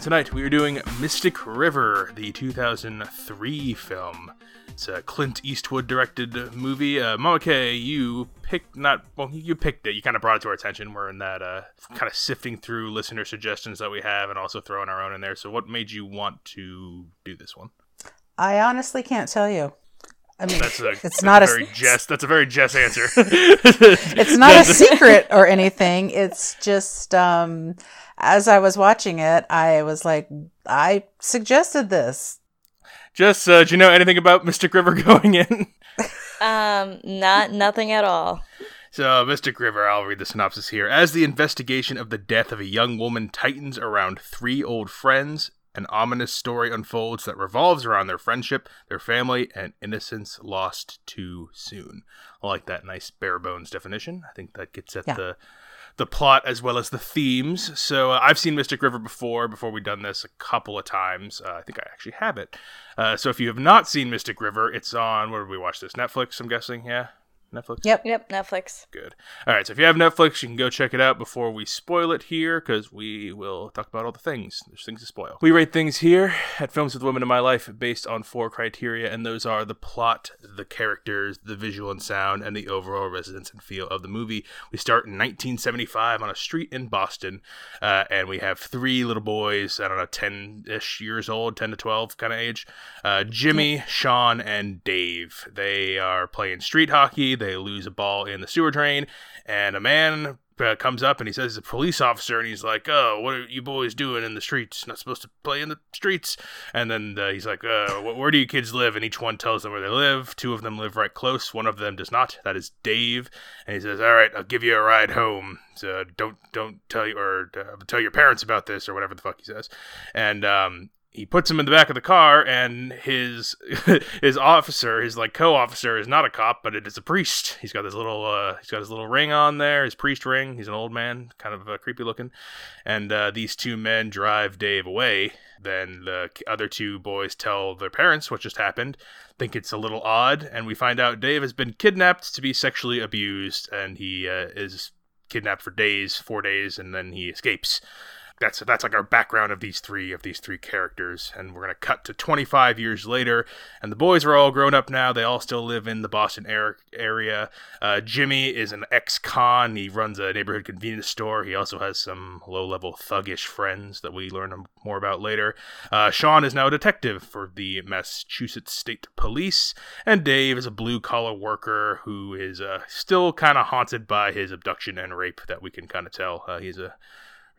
And tonight we are doing Mystic River, the 2003 film. It's a Clint Eastwood directed movie. Uh, Mama K, you picked not well, you picked it. You kind of brought it to our attention. We're in that uh, kind of sifting through listener suggestions that we have, and also throwing our own in there. So, what made you want to do this one? I honestly can't tell you. I mean, That's a it's that's not a a, very Jess. That's a very Jess answer. it's not a secret or anything. It's just um, as I was watching it, I was like, I suggested this. Jess, uh, do you know anything about Mystic River going in? Um, not nothing at all. So, Mystic River, I'll read the synopsis here. As the investigation of the death of a young woman tightens around three old friends, an ominous story unfolds that revolves around their friendship, their family, and innocence lost too soon. I like that nice bare bones definition. I think that gets at Yeah. the the plot as well as the themes. So uh, I've seen Mystic River before. Before we've done this a couple of times. Uh, I think I actually have it. Uh, so if you have not seen Mystic River, it's on. Where did we watch this? Netflix, I'm guessing. Yeah, Netflix. Yep. Yep, Netflix. Good. All right. So if you have Netflix, you can go check it out before we spoil it here, because we will talk about all the things. There's things to spoil. We rate things here at Films with Women in My Life based on four criteria, and those are the plot, the characters, the visual and sound, and the overall resonance and feel of the movie. We start in 1975 on a street in Boston, uh, and we have three little boys. I don't know, 10-ish years old, 10 to 12 kind of age. Uh, Jimmy, Sean, and Dave. They are playing street hockey. They lose a ball in the sewer drain, and a man uh, comes up and he says he's a police officer, and he's like, "Oh, what are you boys doing in the streets? Not supposed to play in the streets." And then uh, he's like, uh, wh- "Where do you kids live?" And each one tells them where they live. Two of them live right close. One of them does not. That is Dave. And he says, "All right, I'll give you a ride home. So don't don't tell you or uh, tell your parents about this or whatever the fuck he says." And um, he puts him in the back of the car and his his officer his like co-officer is not a cop but it is a priest. He's got his little uh he's got his little ring on there his priest ring. He's an old man kind of uh, creepy looking. And uh, these two men drive dave away. Then the other two boys tell their parents what just happened. Think it's a little odd and we find out dave has been kidnapped to be sexually abused and he uh, is kidnapped for days four days and then he escapes that's that's like our background of these three of these three characters and we're going to cut to 25 years later and the boys are all grown up now they all still live in the boston area. Uh, jimmy is an ex-con he runs a neighborhood convenience store he also has some low-level thuggish friends that we learn more about later. Uh, sean is now a detective for the massachusetts state police and dave is a blue-collar worker who is uh, still kind of haunted by his abduction and rape that we can kind of tell. Uh, he's a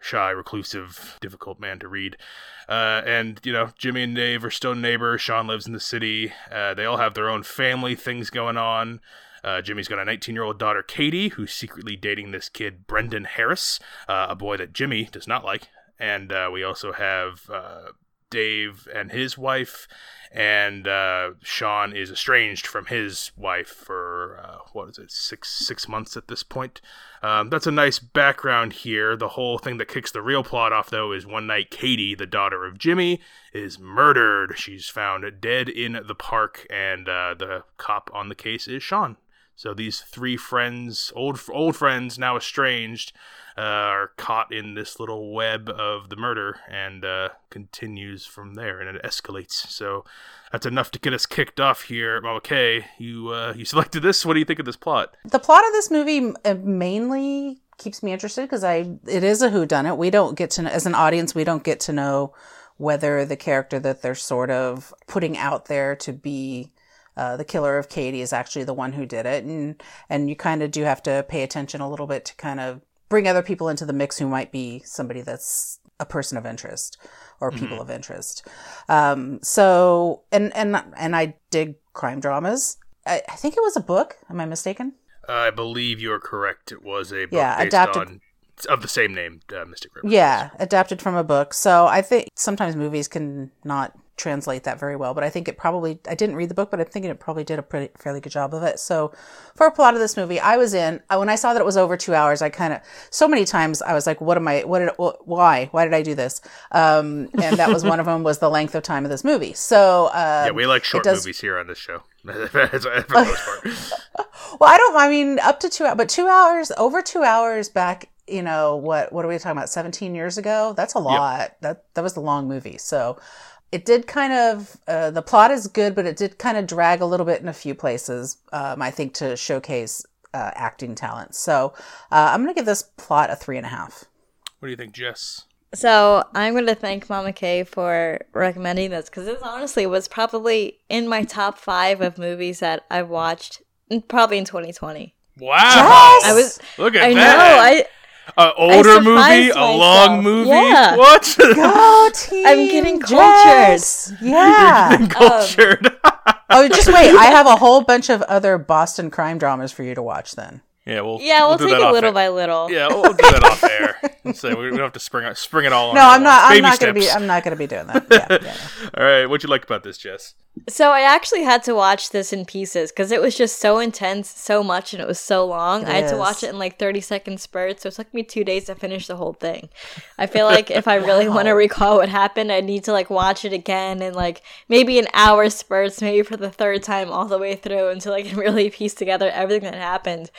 shy, reclusive, difficult man to read. Uh, and, you know, Jimmy and Dave are still neighbors. Sean lives in the city. Uh, they all have their own family things going on. Uh, Jimmy's got a 19 year old daughter, Katie, who's secretly dating this kid, Brendan Harris, uh, a boy that Jimmy does not like. And uh, we also have uh, Dave and his wife, and uh, Sean is estranged from his wife for uh, what is it, six six months at this point. Um, that's a nice background here. The whole thing that kicks the real plot off, though, is one night Katie, the daughter of Jimmy, is murdered. She's found dead in the park, and uh, the cop on the case is Sean. So these three friends, old old friends, now estranged, uh, are caught in this little web of the murder, and uh, continues from there, and it escalates. So that's enough to get us kicked off here. Okay, you uh, you selected this. What do you think of this plot? The plot of this movie mainly keeps me interested because I it is a whodunit. We don't get to know, as an audience, we don't get to know whether the character that they're sort of putting out there to be uh, the killer of Katie is actually the one who did it, and and you kind of do have to pay attention a little bit to kind of bring other people into the mix who might be somebody that's a person of interest or people of interest. Um, so and and and I dig crime dramas. I, I think it was a book. Am I mistaken? I believe you are correct. It was a book Yeah, based adapted- on of the same name, uh, Mystic River. Yeah, adapted from a book. So I think sometimes movies can not translate that very well, but I think it probably I didn't read the book, but I'm thinking it probably did a pretty fairly good job of it. So for a plot of this movie, I was in when I saw that it was over 2 hours, I kind of so many times I was like what am I what did wh- why? Why did I do this? Um and that was one of them was the length of time of this movie. So uh Yeah, we like short does- movies here on this show. for the most part. Well, I don't. I mean, up to two, hours, but two hours, over two hours back you know, what what are we talking about? 17 years ago? That's a lot. That that was a long movie. So it did kind of uh, the plot is good, but it did kind of drag a little bit in a few places. Um, I think to showcase uh, acting talent. So uh, I'm going to give this plot a three and a half. What do you think, Jess? So I'm going to thank Mama Kay for recommending this because this honestly was probably in my top five of movies that I've watched, mm, probably in 2020. Wow! Yes! I was, Look at I know, that. I An older surprised movie, a long movie. Yeah. What? Go team! I'm getting Jess! Yeah. Um, cultured. oh, just wait. I have a whole bunch of other Boston crime dramas for you to watch. Then. yeah, we'll yeah, we'll, do take that it little air. by little. Yeah, we'll, we'll do that off air. So we we don't have to spring it, spring it all. on No, I'm not. I'm not going to be. I'm not going to be doing that. Yeah, yeah. All right, what'd you like about this, Jess? So I actually had to watch this in pieces because it was just so intense, so much, and it was so long. It I had to watch it in like 30 second spurts, so it took me two days to finish the whole thing. I feel like if I really want to recall what happened, I need to like watch it again and like maybe an hour spurts, maybe for the third time all the way through until I can really piece together everything that happened.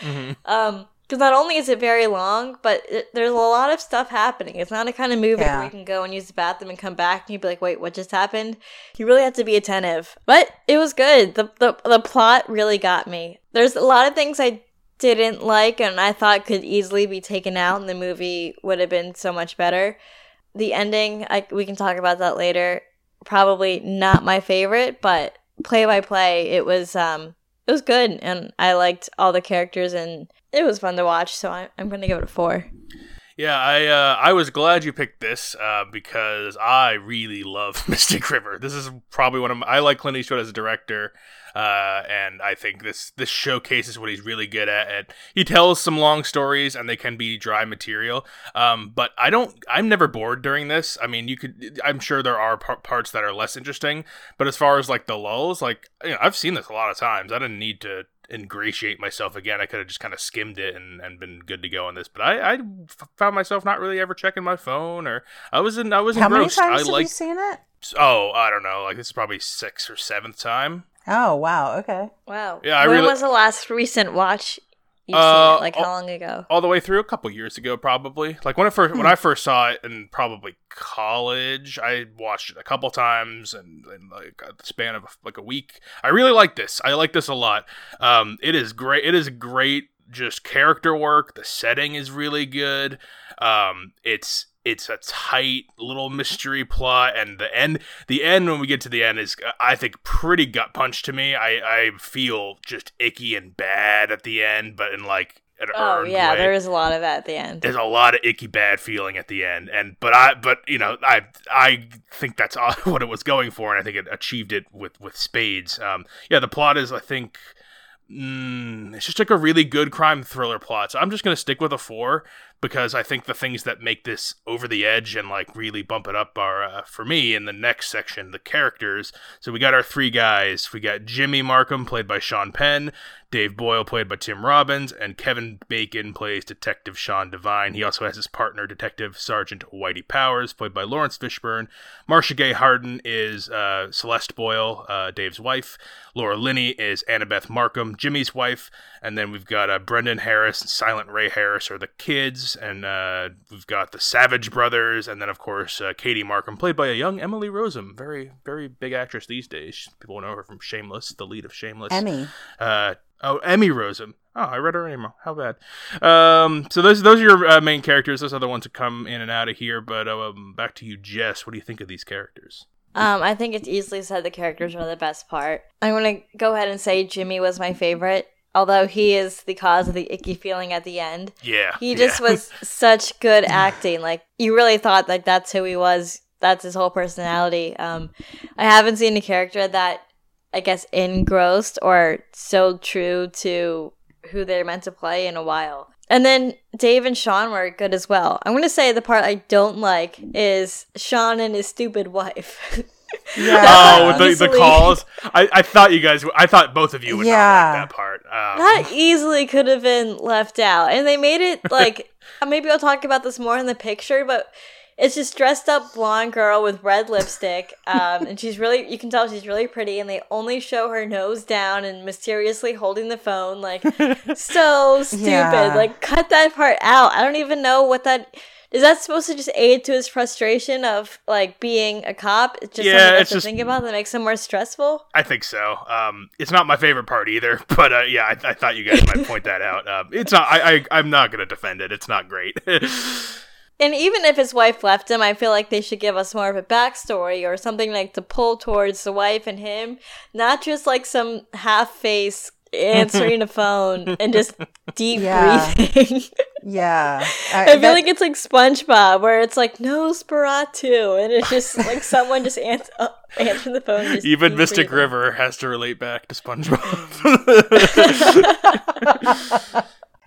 Um, because not only is it very long, but it, there's a lot of stuff happening. It's not a kind of movie Yeah. where you can go and use the bathroom and come back and you'd be like, "Wait, what just happened?" You really have to be attentive. But it was good. the the The plot really got me. There's a lot of things I didn't like and I thought could easily be taken out, and the movie would have been so much better. The ending, I, we can talk about that later. Probably not my favorite, but play by play, it was um it was good, and I liked all the characters, and it was fun to watch. So I, I'm gonna give it a four. Yeah, I uh, I was glad you picked this uh, because I really love Mystic River. This is probably one of my, I like Clint Eastwood as a director, uh, and I think this this showcases what he's really good at. And he tells some long stories, and they can be dry material. Um, but I don't. I'm never bored during this. I mean, you could. I'm sure there are par- parts that are less interesting, but as far as like the lulls, like you know, I've seen this a lot of times. I didn't need to ingratiate myself again. I could have just kind of skimmed it and, and been good to go on this. But I, found myself not really ever checking my phone or I was in I was How many times I have you like seen it? oh I don't know like this is probably sixth or seventh time. Oh wow. Okay. Wow. Yeah, I when really- was the last recent watch you've Uh, seen it? Like oh- how long ago? all the way through a couple years ago probably like when i first when i first saw it in probably college i watched it a couple times and in like the span of like a week i really like this i like this a lot um it is great it is great just character work the setting is really good um it's it's a tight little mystery plot and the end the end when we get to the end is i think pretty gut punch to me. I i feel just icky and bad at the end but in like an Oh yeah, way. there is a lot of that at the end. there's a lot of icky bad feeling at the end and but i but you know i i think that's what it was going for and i think it achieved it with with spades. Um yeah the plot is i think mm, it's just like a really good crime thriller plot so i'm just gonna stick with a four because i think the things that make this over the edge and like really bump it up are uh, for me in the next section the characters so we got our three guys we got jimmy markum played by sean penn Dave Boyle, played by Tim Robbins, and Kevin Bacon plays Detective Sean Devine. He also has his partner, Detective Sergeant Whitey Powers, played by Laurence Fishburne. Marcia Gay Harden is uh, Celeste Boyle, uh, Dave's wife. Laura Linney is Annabeth Markum, Jimmy's wife. And then we've got uh, Brendan Harris and Silent Ray Harris are the kids. And uh, we've got the Savage brothers. And then, of course, uh, Katie Markum, played by a young Emily Rossum. Very, very big actress these days. People know her from Shameless, the lead of Shameless. Emmy. Uh, oh, Emmy Rossum. Oh, I read her name. How bad. Um, so those those are your uh, main characters. Those are the ones that come in and out of here. But um, back to you, Jess. What do you think of these characters? Um, I think it's easily said the characters are the best part. I'm gonna go ahead and say Jimmy was my favorite, although he is the cause of the icky feeling at the end. Yeah, He just yeah. was such good acting. Like you really thought like that's who he was. That's his whole personality. Um, I haven't seen a character that I guess engrossed or so true to who they're meant to play in a while. And then Dave and Sean were good as well. I'm gonna say the part I don't like is Sean and his stupid wife. Yeah. Oh, with the, the calls. I, I thought you guys. I thought both of you would not Yeah. like that part. Um, that easily could have been left out and they made it like maybe i'll talk about this more in the picture but it's just dressed up blonde girl with red lipstick, um, and she's really you can tell she's really pretty, and they only show her nose down and mysteriously holding the phone, like so stupid. Yeah. Like cut that part out. I don't even know what that is. That supposed to just aid to his frustration of like being a cop? It's just Yeah, something it's to just- think about that makes him more stressful. I think so. Um, it's not my favorite part either, but uh, yeah, I, I thought you guys might point that out. Um, it's not. I, I I'm not gonna defend it. It's not great. And even if his wife left him, I feel like they should give us more of a backstory or something like to pull towards the wife and him, not just like some half face answering a phone and just deep Yeah. breathing. Yeah. I feel that- like it's like SpongeBob, where it's like no Sparatu, and it's just like someone just ans- uh, answering the phone. Just Even Mystic breathing. River has to relate back to SpongeBob.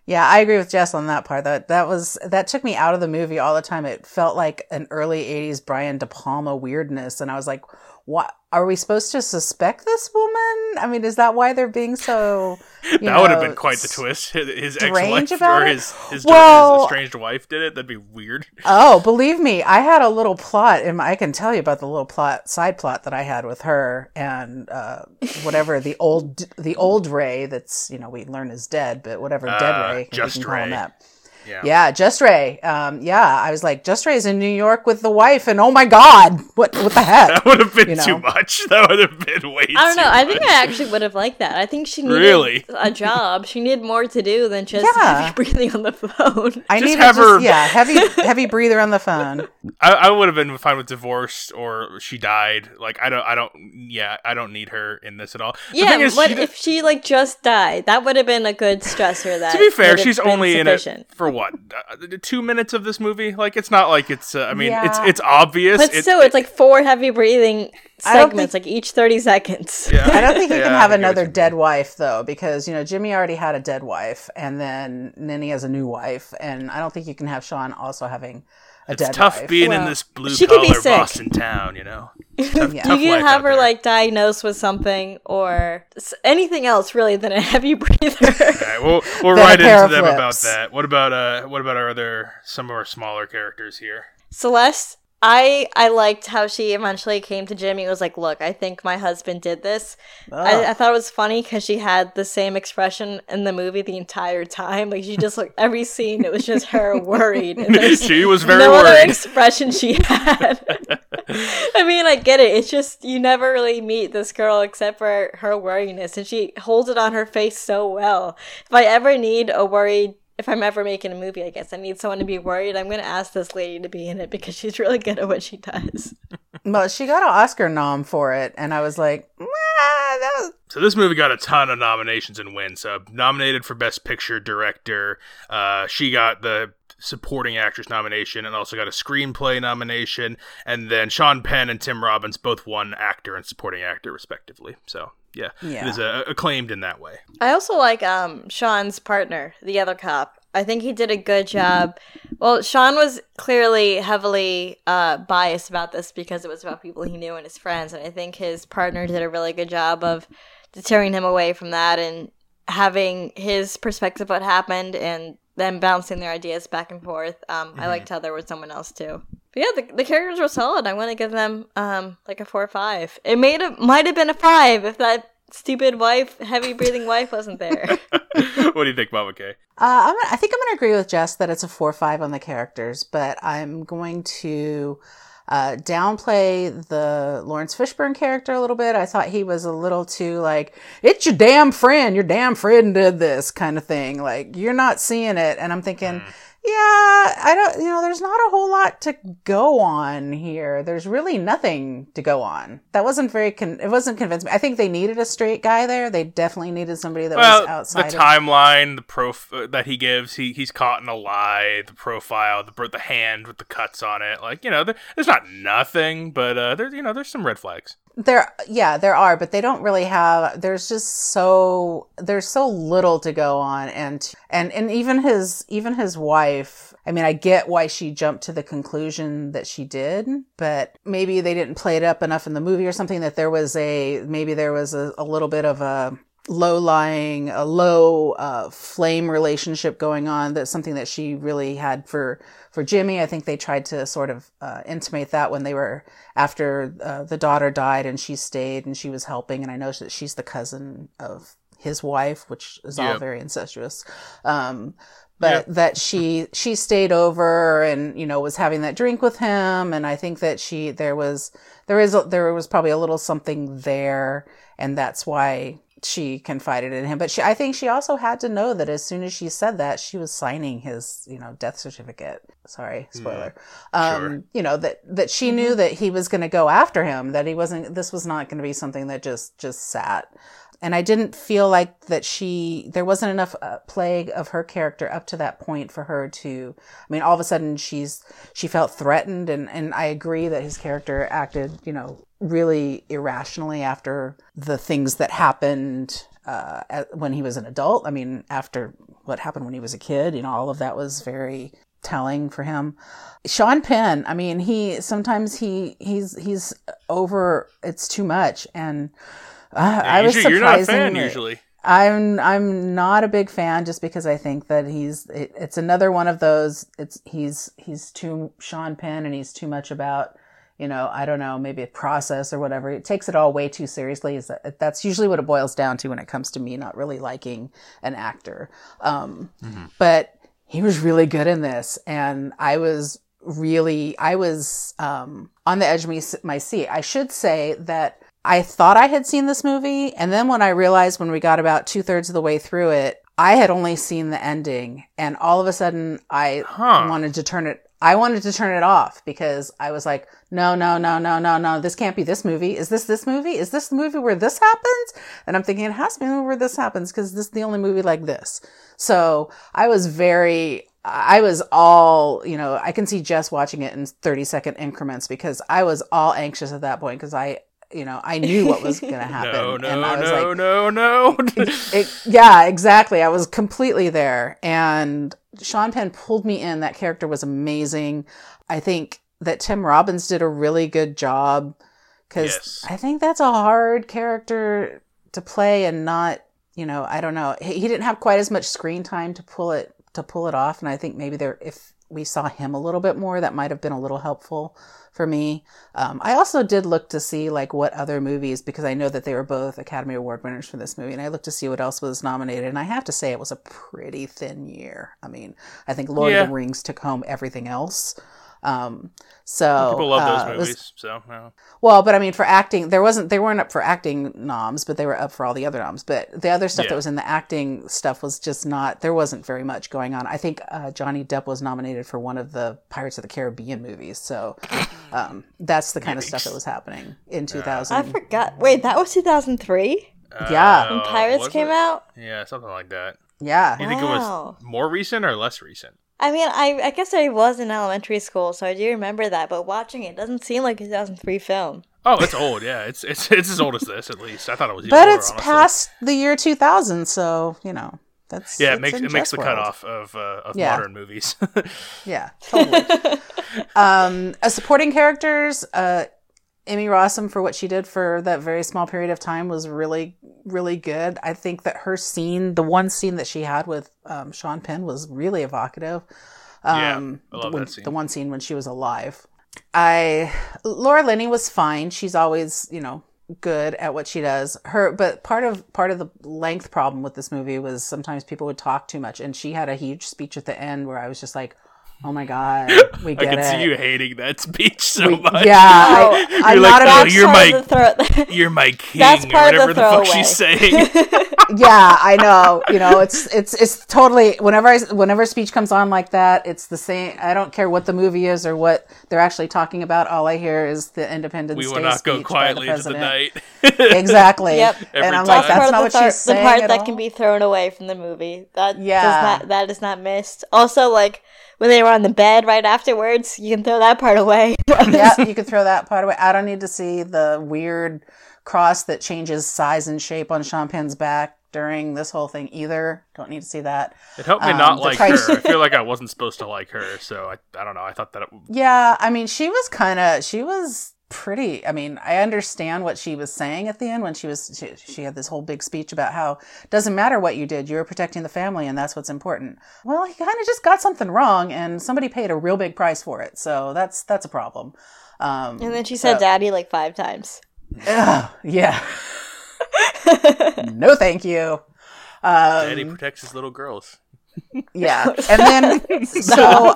Yeah, I agree with Jess on that part. That that was that took me out of the movie all the time. It felt like an early '80s Brian De Palma weirdness, and I was like, "What are we supposed to suspect this woman? I mean, is that why they're being so?" You that would have been quite the twist. His, ex-wife about or it? his his, Well- his estranged wife did it. That'd be weird. Oh, believe me, I had a little plot, and I can tell you about the little plot, side plot that I had with her and uh, whatever the old, the old Ray. That's you know we learn is dead, but whatever Uh, dead Ray, Just can call him Ray. that. Yeah. Yeah, Just Ray. Um, yeah, I was like, Just Ray's in New York with the wife, and oh my god, what what the heck? That would have been You know? too much. That would have been way. I don't know. too I think. I actually would have liked that. I think she needed Really? a job. She needed more to do than just Yeah. heavy breathing on the phone. I Just need have to just, her- yeah, heavy heavy breather on the phone. I, I would have been fine with divorced or she died. Like I don't. I don't. Yeah, I don't need her in this at all. The Yeah, is, what she did- if she like just died? That would have been a good stressor. That to be fair, would have she's been only sufficient. in it for what uh, two minutes of this movie. Like it's not like it's. Uh, I mean, it's Yeah. it's obvious. But It- still, it's like four heavy breathing I don't segments, like each thirty seconds. Yeah. I don't think you Yeah, can have another you mean. dead wife though, because you know Jimmy already had a dead wife, and then Ninny has a new wife, and I don't think you can have Sean also having a dead wife. It's dead tough wife. being in this blue she could be collar. Boston town. You know. Yeah. Tough You life can have her there. like diagnosed with something or anything else really than a heavy breather. All right, we'll we'll Then write into of them about that. What about uh what about our other some of our smaller characters here? Celeste, I I liked how she eventually came to Jimmy and was like, "Look, I think my husband did this." I, I thought it was funny because she had the same expression in the movie the entire time. Like she just like every scene, it was just her worried. And she was very no other worried. expression she had. I mean, I get it. It's just you never really meet this girl except for her worriness, and she holds it on her face so well. If I ever need a worried, if I'm ever making a movie, I guess I need someone to be worried. I'm gonna ask this lady to be in it because she's really good at what she does. Well, she got an Oscar nom for it, and I was like, "Nah, that was So this movie got a ton of nominations and wins. Uh, nominated for Best Picture Director. Uh, she got the supporting actress nomination and also got a screenplay nomination. And then Sean Penn and Tim Robbins both won actor and supporting actor respectively. So yeah, Yeah. it is uh, acclaimed in that way. I also like um Sean's partner, the other cop. I think he did a good job. Well, Sean was clearly heavily uh, biased about this because it was about people he knew and his friends, and I think his partner did a really good job of deterring him away from that and having his perspective of what happened and then bouncing their ideas back and forth. Um, I liked how there was someone else too. But yeah, the, the characters were solid. I want to give them um, like a four or five. It made a might have been a five if that stupid wife, heavy breathing wife, wasn't there. what do you think, Mama Kay? Uh, I'm, I think I'm going to agree with Jess that it's a four or five on the characters, but I'm going to uh, downplay the Laurence Fishburne character a little bit. I thought he was a little too like, it's your damn friend, your damn friend did this kind of thing. Like, you're not seeing it. And I'm thinking, yeah, I don't, you know, there's not a whole lot to go on here. There's really nothing to go on. That wasn't very, con- it wasn't convincing me. I think they needed a straight guy there. They definitely needed somebody that was Well, the of timeline, the prof uh, that he gives, he he's caught in a lie. The profile, the the hand with the cuts on it, like you know, there, there's not nothing, but uh, there's you know, there's some red flags. There, yeah, there are, but they don't really have. There's just so there's so little to go on, and and and even his even his wife. I mean, I get why she jumped to the conclusion that she did, but maybe they didn't play it up enough in the movie or something. That there was a maybe there was a, a little bit of a low lying, a low uh, flame relationship going on. That's something that she really had for for Jimmy. I think they tried to sort of uh, intimate that when they were after uh, the daughter died and she stayed and she was helping. And I know that she's the cousin of his wife, which is all very incestuous. Um, but Yep. that she she stayed over and you know was having that drink with him, and I think that she there was there is a, there was probably a little something there, and that's why she confided in him. But she I think she also had to know that as soon as she said that, she was signing his you know death certificate. Sorry, spoiler. Um, Sure. You know that that she knew that he was going to go after him. That he wasn't. This was not going to be something that just just sat and I didn't feel like that she there wasn't enough uh, play of her character up to that point for her to I mean all of a sudden she's she felt threatened and and I agree that his character acted you know really irrationally after the things that happened uh, when he was an adult I mean after what happened when he was a kid you know all of that was very telling for him. Sean Penn, I mean, he sometimes he he's he's over. It's too much, and uh, I was usually, you're not a fan usually. I'm I'm not a big fan just because I think that he's it, it's another one of those. It's he's he's too Sean Penn, and he's too much about you know I don't know maybe a process or whatever. It takes it all way too seriously. Is that, that's usually what it boils down to when it comes to me not really liking an actor. Um, But he was really good in this, and I was really I was um, on the edge of me, my seat. I should say that I thought I had seen this movie, and then when I realized when we got about two thirds of the way through it, I had only seen the ending, and all of a sudden I Huh. wanted to turn it. I wanted to turn it off because I was like, no, no, no, no, no, no. This can't be this movie. Is this this movie? Is this the movie where this happens? And I'm thinking it has to be the movie where this happens because this is the only movie like this. So I was very, I was all, you know, I can see Jess watching it in 30 second increments because I was all anxious at that point because I, you know, I knew what was going to happen. No, no, and I was no, like, no, no, it, yeah, exactly. I was completely there. And Sean Penn pulled me in. That character was amazing. I think that Tim Robbins did a really good job because Yes. I think that's a hard character to play and not, you know, I don't know. He, he didn't have quite as much screen time to pull it to pull it off. And I think maybe there, if we saw him a little bit more, that might have been a little helpful for me. Um, I also did look to see like what other movies because I know that they were both Academy Award winners for this movie, and I looked to see what else was nominated. And I have to say, it was a pretty thin year. I mean, I think Lord Yeah. of the Rings took home everything else. Um, so People love uh, those it was- movies, so well. well, but I mean, for acting, there wasn't. They weren't up for acting noms, but they were up for all the other noms. But the other stuff Yeah. that was in the acting stuff was just not. There wasn't very much going on. I think uh, Johnny Depp was nominated for one of the Pirates of the Caribbean movies. So um, that's the kind of stuff that was happening in 2000. I forgot. Wait, that was 2003 Yeah. when Uh, Pirates came it? out. Yeah, something like that. yeah, You think Wow. it was more recent or less recent? I mean, I I guess I was in elementary school, so I do remember that. But watching it, it doesn't seem like a 2003 film. Oh, it's old. Yeah, it's it's it's as old as this at least. I thought it was. Even but older, it's honestly. past the year 2000, so you know that's Yeah, it makes it makes the world. cutoff of uh, of Yeah. modern movies. Yeah, totally. um, as supporting characters, uh, Emmy Rossum for what she did for that very small period of time was really, really good. I think that her scene, the one scene that she had with um, Sean Penn, was really evocative. Yeah, Um, I love when- that scene. The one scene when she was alive. I Laura Linney was fine. She's always, you know, good at what she does. Her but part of part of the length problem with this movie was sometimes people would talk too much and she had a huge speech at the end where I was just like, "Oh my god, we get I can it." see you hating that speech so We- much. yeah, I, You're I'm like, not "Oh, a That's you're part my- of throw- You're my king, That's or part of whatever the the, fuck throwaway. she's saying. yeah, I know. You know, it's it's it's totally whenever I whenever speech comes on like that, it's the same. I don't care what the movie is or what they're actually talking about. All I hear is the Independence we Day will not go speech by quietly the into the president. night. Exactly. Yep. Every and I'm time. like, that's part not what the, thro- she's the part at that all. can be thrown away from the movie. That Yeah. does not that is not missed. Also, like when they were on the bed right afterwards, you can throw that part away. yeah, you can throw that part away. I don't need to see the weird cross that changes size and shape on Sean Penn's back during this whole thing either. Don't need to see that. It helped me Um, not like price- her. I feel like I wasn't supposed to like her, so I, I don't know. I thought that it, Yeah, I mean, she was kind of she was pretty. I mean, I understand what she was saying at the end when she was she, she had this whole big speech about how doesn't matter what you did, you're protecting the family, and that's what's important. Well, he kind of just got something wrong, and somebody paid a real big price for it, so that's that's a problem. Um, And then she said "daddy" like five times. Ugh, yeah. no, thank you. Um, Daddy protects his little girls. yeah and then so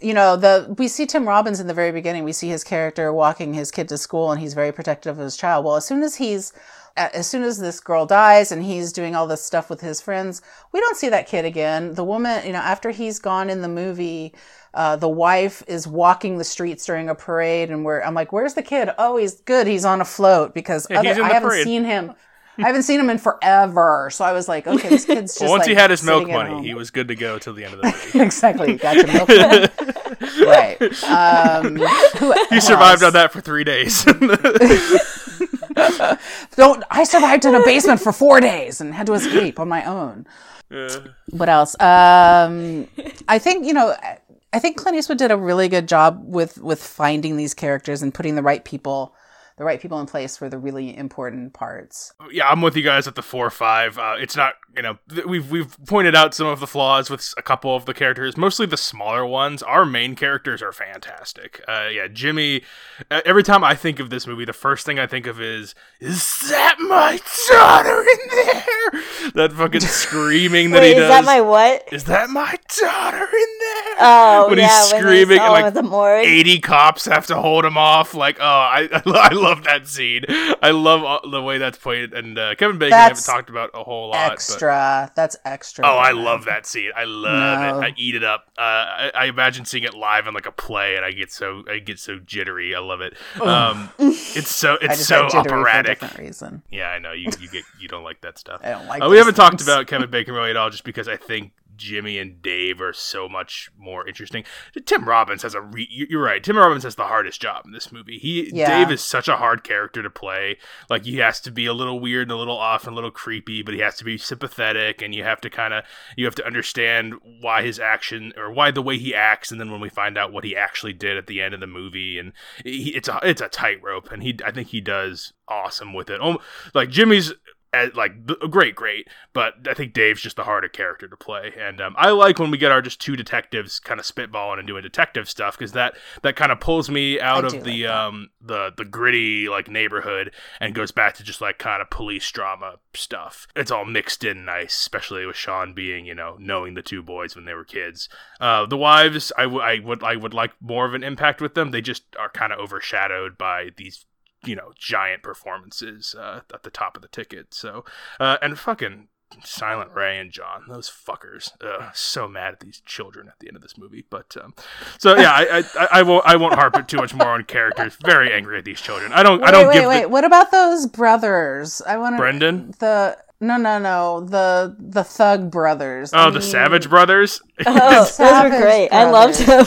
you know the we see tim robbins in the very beginning. We see his character walking his kid to school and he's very protective of his child. Well as soon as he's as soon as this girl dies and he's doing all this stuff with his friends we don't see that kid again. The woman you know after he's gone in the movie uh, the wife is walking the streets during a parade and we're i'm like where's the kid? Oh he's good. He's on a float because Yeah, other, i haven't parade. seen him I haven't seen him in forever, so I was like, okay, this kid's just Well, once he had his milk money, he was good to go till the end of the movie. exactly. Got your milk. money? right. Um, who, who survived else? on that for three days. Don't. I survived in a basement for four days and had to escape on my own. Uh, What else? Um, I think you know. I think Clint Eastwood did a really good job with with finding these characters and putting the right people, the right people in place for the really important parts. yeah, I'm with you guys at the four or five. Uh, it's not, you know, th- we've we've pointed out some of the flaws with a couple of the characters, mostly the smaller ones. Our main characters are fantastic. Uh, yeah, Jimmy. Every time I think of this movie, the first thing I think of is, is that my daughter in there? That fucking screaming that Wait, he does. is that my what? Is that my daughter in there? Oh, when yeah, he's screaming all and like. 80 cops have to hold him off. Like, oh, I, I, I love that scene. I love all- the way that's played. And uh, Kevin Bacon, I haven't talked about a whole lot. But, extra. That's extra. oh, I love that scene. I love No. it. I eat it up. Uh, I, I imagine seeing it live in like a play, and I get so I get so jittery. I love it. Um, it's so I it's just so had jittery for a operatic. different reason. Yeah, I know you you get you don't like that stuff. I don't like. Uh, we haven't talked about Kevin Bacon really at all, just because I think Jimmy and Dave are so much more interesting. Tim Robbins has a. Re- you- you're right. Tim Robbins has the hardest job in this movie. He Yeah. Dave is such a hard character to play. Like he has to be a little weird and a little off and a little creepy, but he has to be sympathetic, and you have to kind of you have to understand why his action or why the way he acts, and then when we find out what he actually did at the end of the movie, and he, it's a it's a tightrope, and he I think he does awesome with it. Oh, like Jimmy's as, like great, great, but I think Dave's just the harder character to play, and um, I like when we get our just two detectives kind of spitballing and doing detective stuff because that that kind of pulls me out I of the like um the the gritty like neighborhood and goes back to just like kind of police drama stuff. It's all mixed in nice, especially with Sean being you know knowing the two boys when they were kids. Uh, the wives, I, w- I would I would like more of an impact with them. They just are kind of overshadowed by these you know giant performances uh, at the top of the ticket. So uh, and fucking Silent Ray and John, those fuckers, Ugh, so mad at these children at the end of this movie. But um, so yeah, I, I I I won't I won't harp it too much more on characters. Very angry at these children. I don't I Wait, don't wait, give wait. the, What about those brothers? I want to. Brendan. The no, no, no. The the Thug brothers. Oh, I the mean, Savage Brothers. Oh, those were Savage great. I loved them.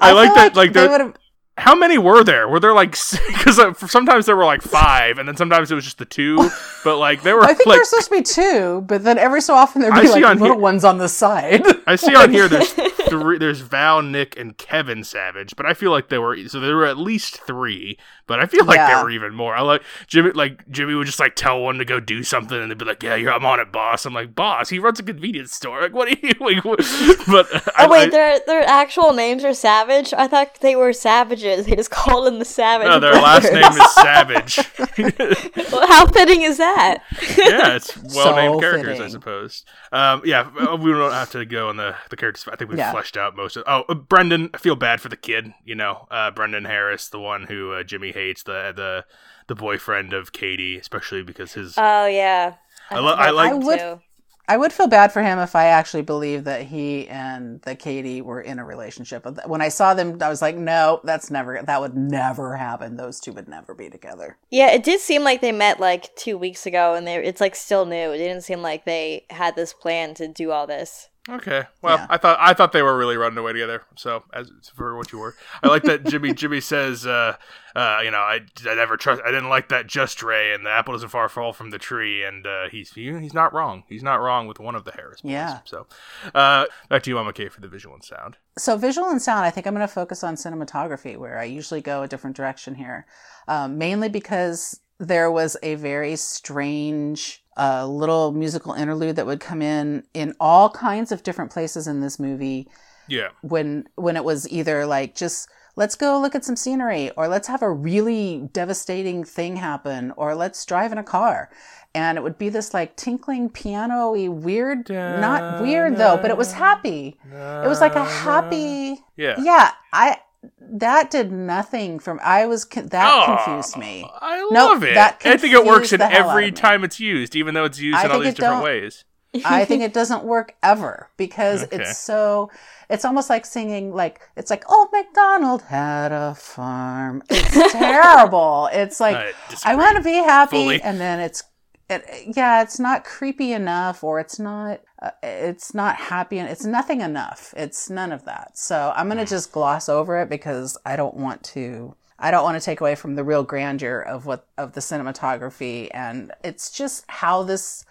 I, like that. Like they would have. How many were there? Were there like because uh, sometimes there were like five, and then sometimes it was just the two. But like there were I think like there's supposed to be two, but then every so often there'd I be see like on little here- ones on the side. I see on here there's three. There's Val, Nick, and Kevin Savage, but I feel like there were so there were at least three. But I feel like Yeah. there were even more. I like Jimmy. Like Jimmy would just like tell one to go do something, and they'd be like, "Yeah, you're, I'm on it, boss." I'm like, "Boss, he runs a convenience store. Like, what are you?" Like, what? But I, Oh wait, I, their their actual names are Savage. I thought they were savages. They just called them the Savage. no, their last name is Savage. Well, How fitting is that? yeah, it's well named So characters, I suppose. Um, yeah, uh, we don't have to go on the the characters. I think we've Yeah. fleshed out most of. Oh, uh, Brendan, I feel bad for the kid. You know, uh, Brendan Harris, the one who uh, Jimmy hates, the the the boyfriend of Katie, especially because his. Oh yeah. I lo- I like- I would- too. I would feel bad for him if I actually believed that he and the Katie were in a relationship. But When I saw them, I was like, no, that's never. That would never happen. Those two would never be together. Yeah, it did seem like they met like two weeks ago, and they it's like still new. It didn't seem like they had this plan to do all this. Okay. Well, Yeah. I thought I thought they were really running away together. So as for what you were, I like that Jimmy Jimmy says, uh, uh, you know, I, I never trust. I didn't like that just Ray, and the apple doesn't far fall from the tree, and uh, he's he, he's not wrong. He's not wrong with one of the Harris boys. Yeah. So, uh, back to you, Mama K, for the visual and sound. So visual and sound, I think I'm going to focus on cinematography, where I usually go a different direction here, um, mainly because there was a very strange uh, little musical interlude that would come in in all kinds of different places in this movie Yeah. when when it was either like just let's go look at some scenery or let's have a really devastating thing happen or let's drive in a car and it would be this like tinkling piano-y weird not weird though but it was happy it was like a happy Yeah. yeah i that did nothing from i was that Oh, confused me I Nope, love it. that I think it works in the hell out every time it's used, even though it's used I in all these different ways. I think it doesn't work ever because Okay. it's so it's almost like singing like it's like old MacDonald had a farm. It's terrible. It's like I I want to be happy fully. and then it's it, yeah, it's not creepy enough or it's not uh, it's not happy and it's nothing enough. It's none of that. So I'm going to just gloss over it because I don't want to I don't want to take away from the real grandeur of what of the cinematography and it's just how this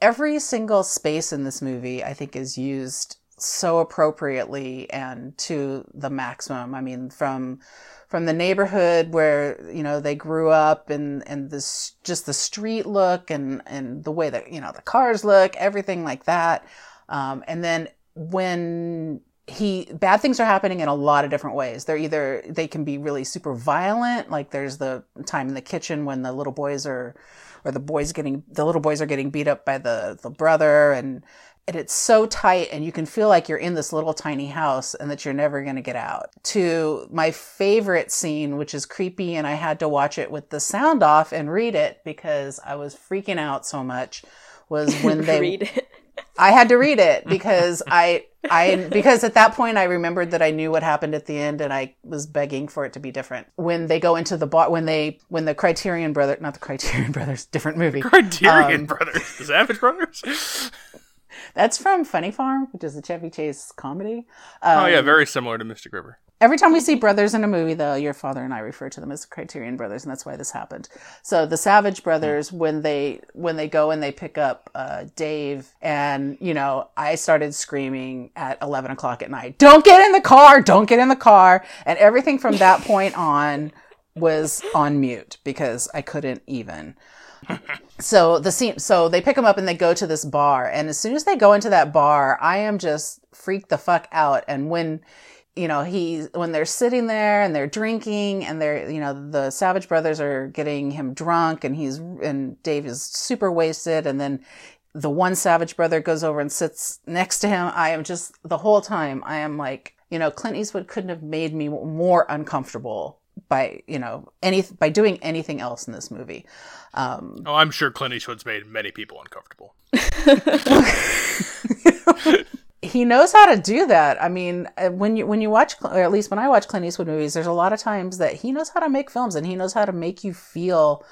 every single space in this movie I think is used so appropriately and to the maximum. I mean, from from the neighborhood where you know they grew up and and this just the street look and and the way that you know the cars look, everything like that. Um, and then when he bad things are happening in a lot of different ways. They're either they can be really super violent, like there's the time in the kitchen when the little boys are or the boys getting the little boys are getting beat up by the the brother and and it's so tight and you can feel like you're in this little tiny house and that you're never going to get out to my favorite scene which is creepy and i had to watch it with the sound off and read it because i was freaking out so much was when they Read it. I had to read it because I I because at that point I remembered that I knew what happened at the end and I was begging for it to be different. When they go into the bar when they when the Criterion brother not the Criterion brothers different movie. Criterion Um, Brothers, the Savage Brothers. That's from Funny Farm, which is a Chevy Chase comedy. oh Um, yeah, very similar to Mystic River. Every time we see brothers in a movie, though, your father and I refer to them as the Criterion Brothers, and that's why this happened. So the Savage Brothers, when they when they go and they pick up uh, Dave, and you know, I started screaming at eleven o'clock at night, "Don't get in the car! Don't get in the car!" And everything from that point on was on mute because I couldn't even. So the scene, so they pick him up and they go to this bar, and as soon as they go into that bar, I am just freaked the fuck out. And when you know he when they're sitting there and they're drinking and they're you know the savage brothers are getting him drunk and he's and dave is super wasted. And then the one savage brother goes over and sits next to him. I am just the whole time i am like you know clint eastwood couldn't have made me more uncomfortable by you know any by doing anything else in this movie um Oh, I'm sure Clint Eastwood's made many people uncomfortable. he knows how to do that. I mean, uh, when you when you watch, or at least when I watch Clint Eastwood movies, there's a lot of times that he knows how to make films, and he knows how to make you feel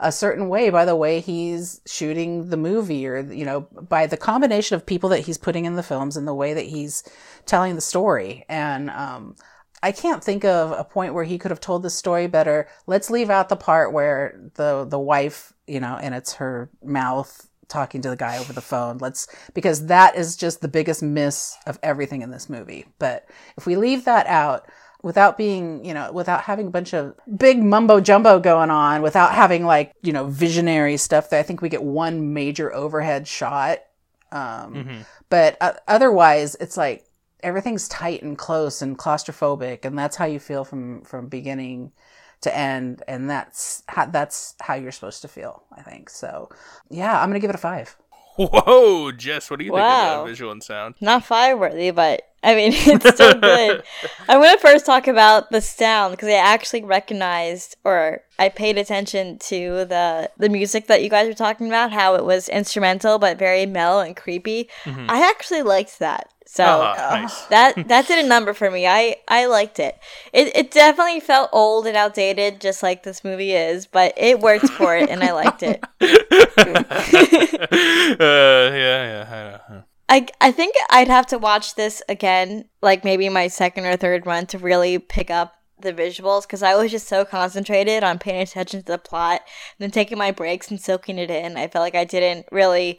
a certain way by the way he's shooting the movie, or you know, by the combination of people that he's putting in the films and the way that he's telling the story. And um, I can't think of a point where he could have told the story better. Let's leave out the part where the the wife, you know, and it's her mouth talking to the guy over the phone. Let's because that is just the biggest miss of everything in this movie. But if we leave that out without being, you know, without having a bunch of big mumbo jumbo going on, without having like, you know, visionary stuff, that I think we get one major overhead shot. Um, But uh, otherwise, it's like everything's tight and close and claustrophobic, and that's how you feel from from beginning to end, and that's how, that's how you're supposed to feel. I think so. Yeah, I'm gonna give it a five. Whoa, Jess, what do you think of Wow. the visual and sound? Not five worthy, but I mean, it's so good. I'm going to first talk about the sound because I actually recognized or I paid attention to the the music that you guys were talking about, how it was instrumental but very mellow and creepy. I actually liked that. So Ah, nice. that that did a number for me. I I liked it. It it definitely felt old and outdated, just like this movie is, but it worked for it, and I liked it. uh, yeah, yeah, I know. I I think I'd have to watch this again, like maybe my second or third run to really pick up the visuals because I was just so concentrated on paying attention to the plot and then taking my breaks and soaking it in. I felt like I didn't really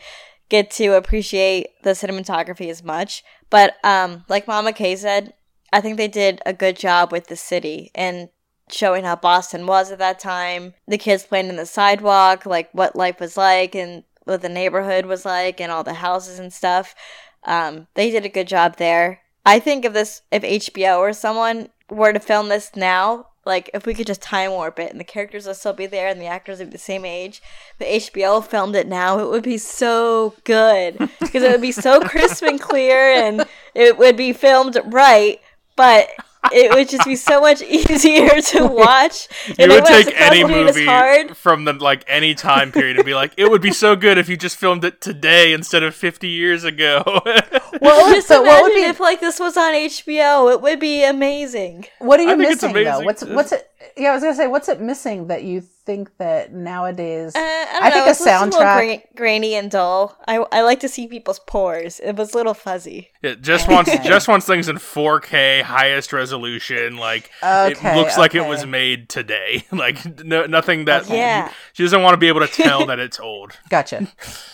get to appreciate the cinematography as much. But um, like Mama Kay said, I think they did a good job with the city and showing how Boston was at that time. The kids playing in the sidewalk, like what life was like and what the neighborhood was like and all the houses and stuff. Um, they did a good job there. I think if this, if HBO or someone were to film this now, like if we could just time warp it and the characters will still be there and the actors would be the same age, but HBO filmed it now, it would be so good because it would be so crisp and clear and it would be filmed right. But it would just be so much easier to watch. You would take any movie from the like any time period and be like, it would be so good if you just filmed it today instead of fifty years ago. well, just so what would be if like this was on HBO? It would be amazing. What are you missing though? What's what's it? Yeah, I was gonna say, what's it missing that you think that nowadays? Uh, I, I think a soundtrack a gra- grainy and dull. I I like to see people's pores. It was a little fuzzy. It just wants just wants things in 4K, highest resolution. Like okay, it looks okay. like it was made today. like no, nothing that. Okay. Yeah. She doesn't want to be able to tell that it's old. Gotcha.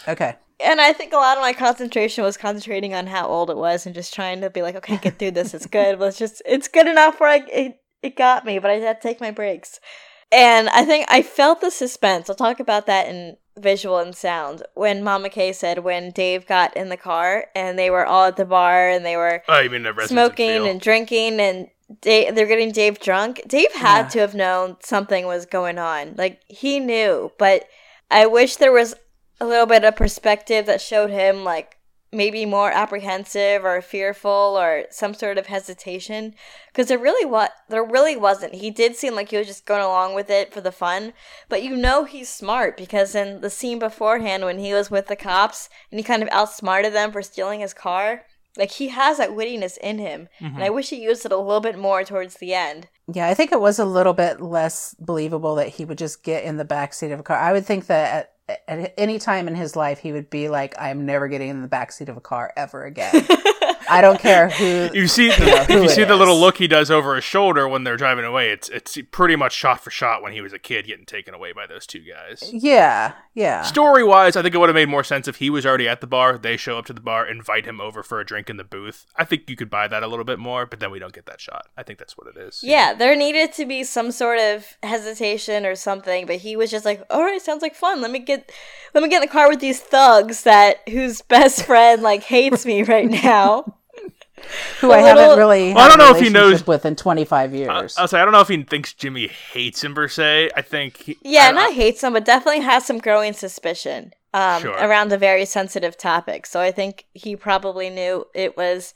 Okay. And I think a lot of my concentration was concentrating on how old it was and just trying to be like, okay, get through this. It's good. But it's just, it's good enough where I, it, it got me, but I had to take my breaks. And I think I felt the suspense. I'll talk about that in visual and sound. When Mama K said when Dave got in the car and they were all at the bar and they were oh, smoking and drinking and Dave, they're getting Dave drunk. Dave had yeah. to have known something was going on. Like he knew, but I wish there was a little bit of perspective that showed him like maybe more apprehensive or fearful or some sort of hesitation? Because there really what there really wasn't. He did seem like he was just going along with it for the fun but you know he's smart because in the scene beforehand when he was with the cops and he kind of outsmarted them for stealing his car like he has that wittiness in him mm-hmm. and i wish he used it a little bit more towards the end. Yeah i think it was a little bit less believable that he would just get in the back seat of a car. I would think that at any time in his life, he would be like, "I'm never getting in the backseat of a car ever again." I don't care who you see. The, you know, if you see is. the little look he does over his shoulder when they're driving away, it's it's pretty much shot for shot when he was a kid getting taken away by those two guys. Yeah, yeah. Story wise, I think it would have made more sense if he was already at the bar. They show up to the bar, invite him over for a drink in the booth. I think you could buy that a little bit more, but then we don't get that shot. I think that's what it is. Yeah, there needed to be some sort of hesitation or something, but he was just like, "All right, sounds like fun. Let me get, let me get in the car with these thugs that whose best friend like hates me right now." who I little, haven't really. Well, I don't know if he knows with in 25 years. I, will say I don't know if he thinks Jimmy hates him per se. I think. He, yeah, I, not hates him, but definitely has some growing suspicion um, sure. around a very sensitive topic. So I think he probably knew it was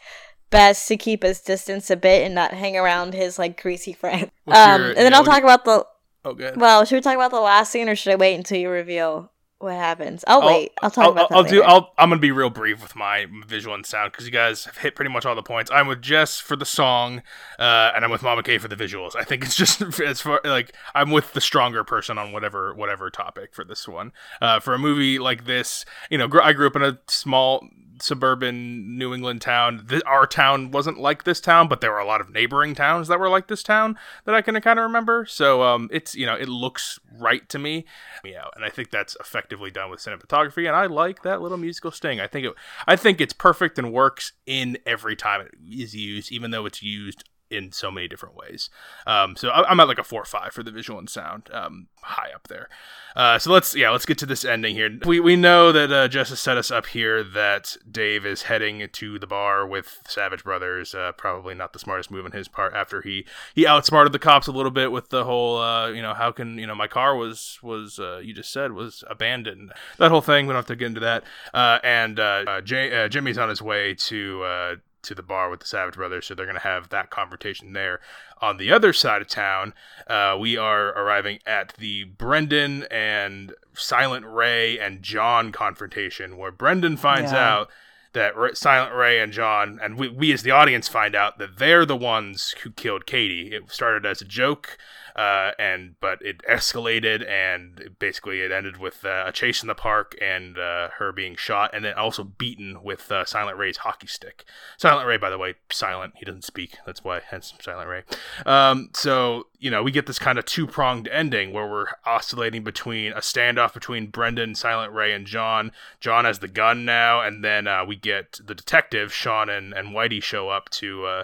best to keep his distance a bit and not hang around his like greasy friend. Um, your, and then yeah, I'll talk you... about the. Oh, good. Well, should we talk about the last scene, or should I wait until you reveal what happens. I'll, I'll wait. I'll talk I'll, about that. I'll later. do. I'll. I'm gonna be real brief with my visual and sound because you guys have hit pretty much all the points. I'm with Jess for the song, uh, and I'm with Mama K for the visuals. I think it's just as far like I'm with the stronger person on whatever whatever topic for this one. Uh, for a movie like this, you know, I grew up in a small suburban New England town. The, our town wasn't like this town, but there were a lot of neighboring towns that were like this town that I can kind of remember. So um, it's you know it looks right to me, yeah, and I think that's effectively done with cinematography, and I like that little musical sting. I think it, I think it's perfect and works in every time it is used, even though it's used in so many different ways. Um, so I, am at like a four or five for the visual and sound, um, high up there. Uh, so let's yeah, let's get to this ending here. We we know that uh, Justice set us up here that Dave is heading to the bar with Savage Brothers. Uh, probably not the smartest move on his part after he he outsmarted the cops a little bit with the whole uh, you know how can you know my car was was uh, you just said was abandoned that whole thing. We don't have to get into that. Uh, and J- Jimmy's on his way to to the bar with the Savage Brothers, so they're going to have that confrontation there. On the other side of town, uh, we are arriving at the Brendan and Silent Ray and John confrontation, where Brendan finds yeah. out that Silent Ray and John, and we, we as the audience find out that they're the ones who killed Katie. It started as a joke uh, and but it escalated and basically it ended with uh, a chase in the park and uh, her being shot and then also beaten with uh, Silent Ray's hockey stick. Silent Ray, by the way, silent. He doesn't speak. That's why hence Silent Ray. Um, so you know we get this kind of two pronged ending where we're oscillating between a standoff between Brendan, Silent Ray, and John. John has the gun now, and then uh, we get the detective Sean and and Whitey show up to uh,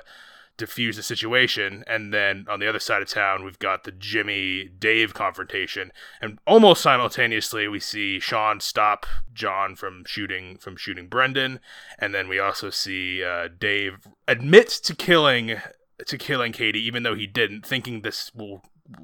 diffuse the situation. And then on the other side of town, we've got the Jimmy Dave confrontation, and almost simultaneously, we see Sean stop John from shooting from shooting Brendan, and then we also see uh, Dave admit to killing to killing Katie, even though he didn't, thinking this will,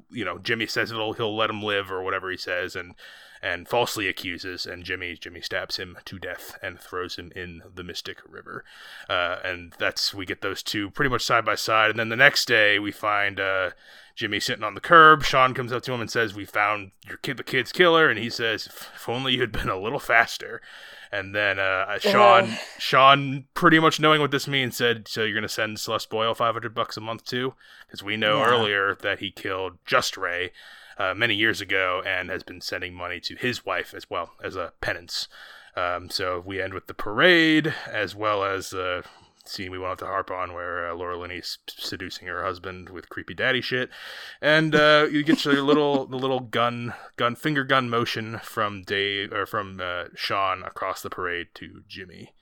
you know, Jimmy says it'll he'll let him live or whatever he says, and and falsely accuses, and Jimmy Jimmy stabs him to death and throws him in the Mystic River, uh, and that's we get those two pretty much side by side, and then the next day we find uh, Jimmy sitting on the curb. Sean comes up to him and says, "We found your kid, the kid's killer," and he says, "If only you had been a little faster." And then uh, Sean, Ugh. Sean, pretty much knowing what this means, said, "So you're gonna send Celeste Boyle 500 bucks a month too?" Because we know Yeah. earlier that he killed Just Ray uh, many years ago and has been sending money to his wife as well as a penance. Um, so we end with the parade as well as the scene we won't have to harp on where uh, Laura Linney's seducing her husband with creepy daddy shit, and uh, you get your little the little gun gun finger gun motion from Dave or from uh, Sean across the parade to Jimmy.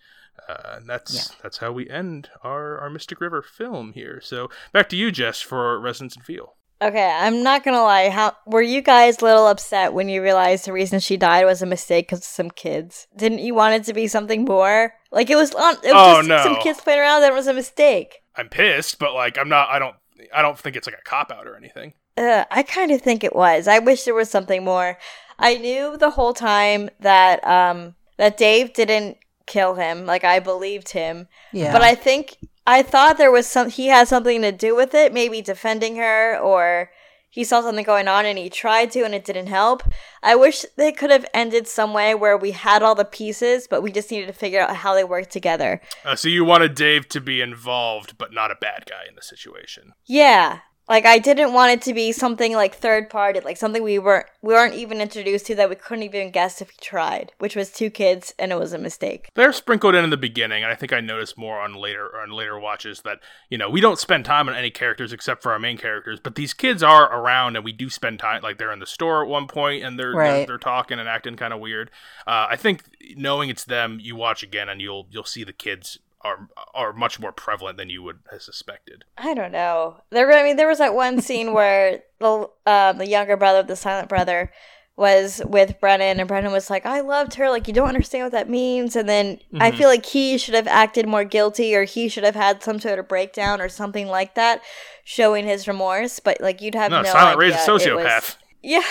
Uh, and that's Yeah. that's how we end our, our Mystic River film here. So back to you, Jess, for resonance and feel. Okay, I'm not gonna lie. How were you guys a little upset when you realized the reason she died was a mistake because of some kids? Didn't you want it to be something more? Like it was on. It was Oh, just no. some kids playing around. That was a mistake. I'm pissed, but like I'm not. I don't. I don't think it's like a cop out or anything. Uh, I kind of think it was. I wish there was something more. I knew the whole time that um that Dave didn't kill him. Like I believed him. Yeah. But I think I thought there was some he had something to do with it, maybe defending her or he saw something going on and he tried to and it didn't help. I wish they could have ended some way where we had all the pieces, but we just needed to figure out how they work together. Uh, so you wanted Dave to be involved, but not a bad guy in the situation. Yeah. Like I didn't want it to be something like third party, like something we weren't we weren't even introduced to that we couldn't even guess if we tried, which was two kids and it was a mistake. They're sprinkled in in the beginning, and I think I noticed more on later on later watches that you know we don't spend time on any characters except for our main characters, but these kids are around, and we do spend time. Like they're in the store at one point, and they're they're, they're talking and acting kind of weird. Uh, I think knowing it's them, you watch again, and you'll you'll see the kids are are much more prevalent than you would have suspected. I don't know. There, I mean, there was that one scene where the um, the younger brother, the silent brother, was with Brendan, and Brendan was like, "I loved her. Like, you don't understand what that means." And then I Mhm. feel like he should have acted more guilty, or he should have had some sort of breakdown or something like that, showing his remorse. But like, you'd have No, no, Silent idea. Was- sociopath. Yeah,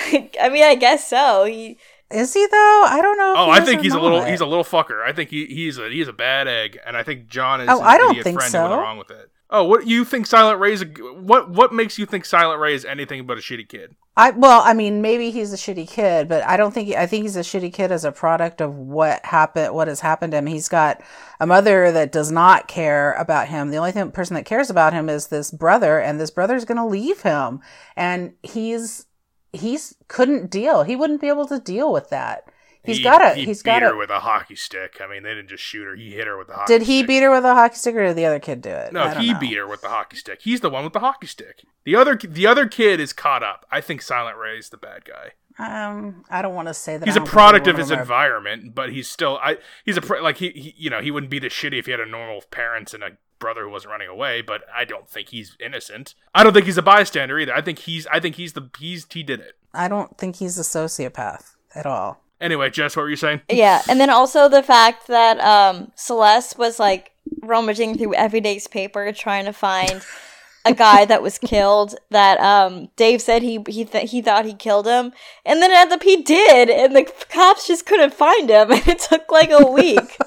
I mean, I guess so. He, Is he though? I don't know. Oh, I think he's a little he's a little fucker. I think he, he's a he's a bad egg, and I think John is Oh, his I don't think friend so. wrong with it. Oh, what you think Silent Ray's a what what makes you think Silent Ray is anything but a shitty kid? I well, I mean, maybe he's a shitty kid, but I don't think I think he's a shitty kid as a product of what happened, what has happened to him. He's got a mother that does not care about him. The only thing, person that cares about him is this brother, and this brother's going to leave him, and he's he's couldn't deal. He wouldn't be able to deal with that. He's He- got to. He He's beat got her to. with a hockey stick. I mean, they didn't just shoot her; he hit her with a hockey. Did he stick. beat her with a hockey stick, or did the other kid do it? No, he know. beat her with the hockey stick. He's the one with the hockey stick. The other the other kid is caught up. I think Silent Ray is the bad guy. Um, I don't want to say that. He's a product of his environment, but he's still I. He's a like he, he you know he wouldn't be this shitty if he had a normal parents and a brother who wasn't running away. But I don't think he's innocent. I don't think he's a bystander either. I think he's I think he's the he's he did it. I don't think he's a sociopath at all. Anyway, Jess, what were you saying? yeah, and then also the fact that um, Celeste was like rummaging through Everyday's paper trying to find a guy that was killed. That um, Dave said he he th- he thought he killed him, and then it ends up he did, and the cops just couldn't find him, and it took like a week.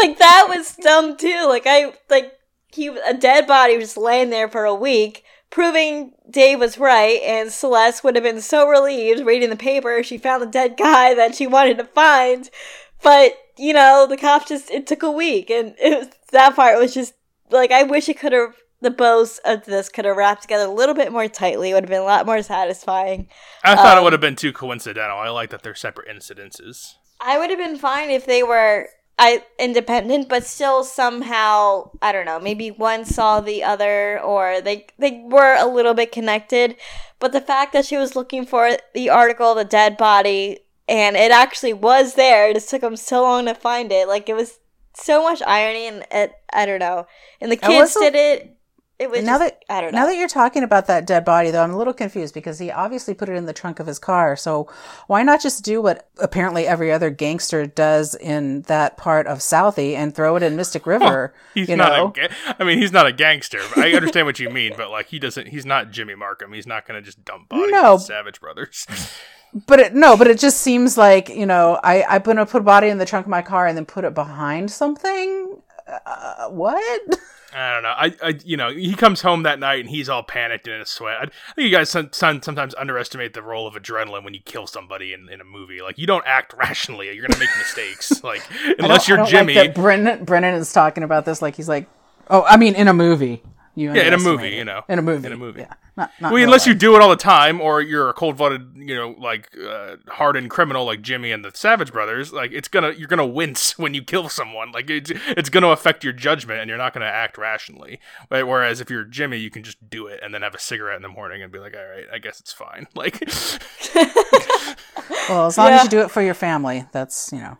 like that was dumb too. Like I like he a dead body was laying there for a week, proving Dave was right, and Celeste would have been so relieved reading the paper she found the dead guy that she wanted to find. But you know, the cops just it took a week, and it was that part was just like I wish it could have the bows of this could have wrapped together a little bit more tightly. It would have been a lot more satisfying. I thought Um, it would have been too coincidental. I like that they're separate incidences. I would have been fine if they were I independent, but still somehow I don't know. Maybe one saw the other, or they they were a little bit connected. But the fact that she was looking for the article, the dead body, and it actually was there. It just took them so long to find it. Like it was so much irony, and it I don't know. And the kids was a- did it. It was now just- that I don't know. now that you're talking about that dead body though i'm a little confused because he obviously put it in the trunk of his car so why not just do what apparently every other gangster does in that part of southie and throw it in mystic river He's you not know a. Ga- I mean, he's not a gangster. I understand what you mean, but like, he doesn't. He's not Jimmy Markum. He's not going to just dump bodies. No. with Savage Brothers. but it, no but it just seems like you know i i'm gonna put a body in the trunk of my car and then put it behind something uh, what I don't know. I, I, you know, he comes home that night and he's all panicked and in a sweat. I, I think you guys some, some, sometimes underestimate the role of adrenaline when you kill somebody in, in a movie. Like, you don't act rationally. You're gonna make mistakes. Like, unless you're Jimmy. like brennan brennan is talking about this like he's like oh i mean in a movie you Yeah, in a movie, it. you know. in a movie In a movie. yeah not, not well, in real unless you do it all the time, or you're a cold-blooded, you know, like uh, hardened criminal like Jimmy and the Savage Brothers. Like it's gonna, you're gonna wince when you kill someone. Like it's, it's gonna affect your judgment, and you're not gonna act rationally. Right? Whereas if you're Jimmy, you can just do it and then have a cigarette in the morning and be like, all right, I guess it's fine. Like well as long Yeah. as you do it for your family that's you know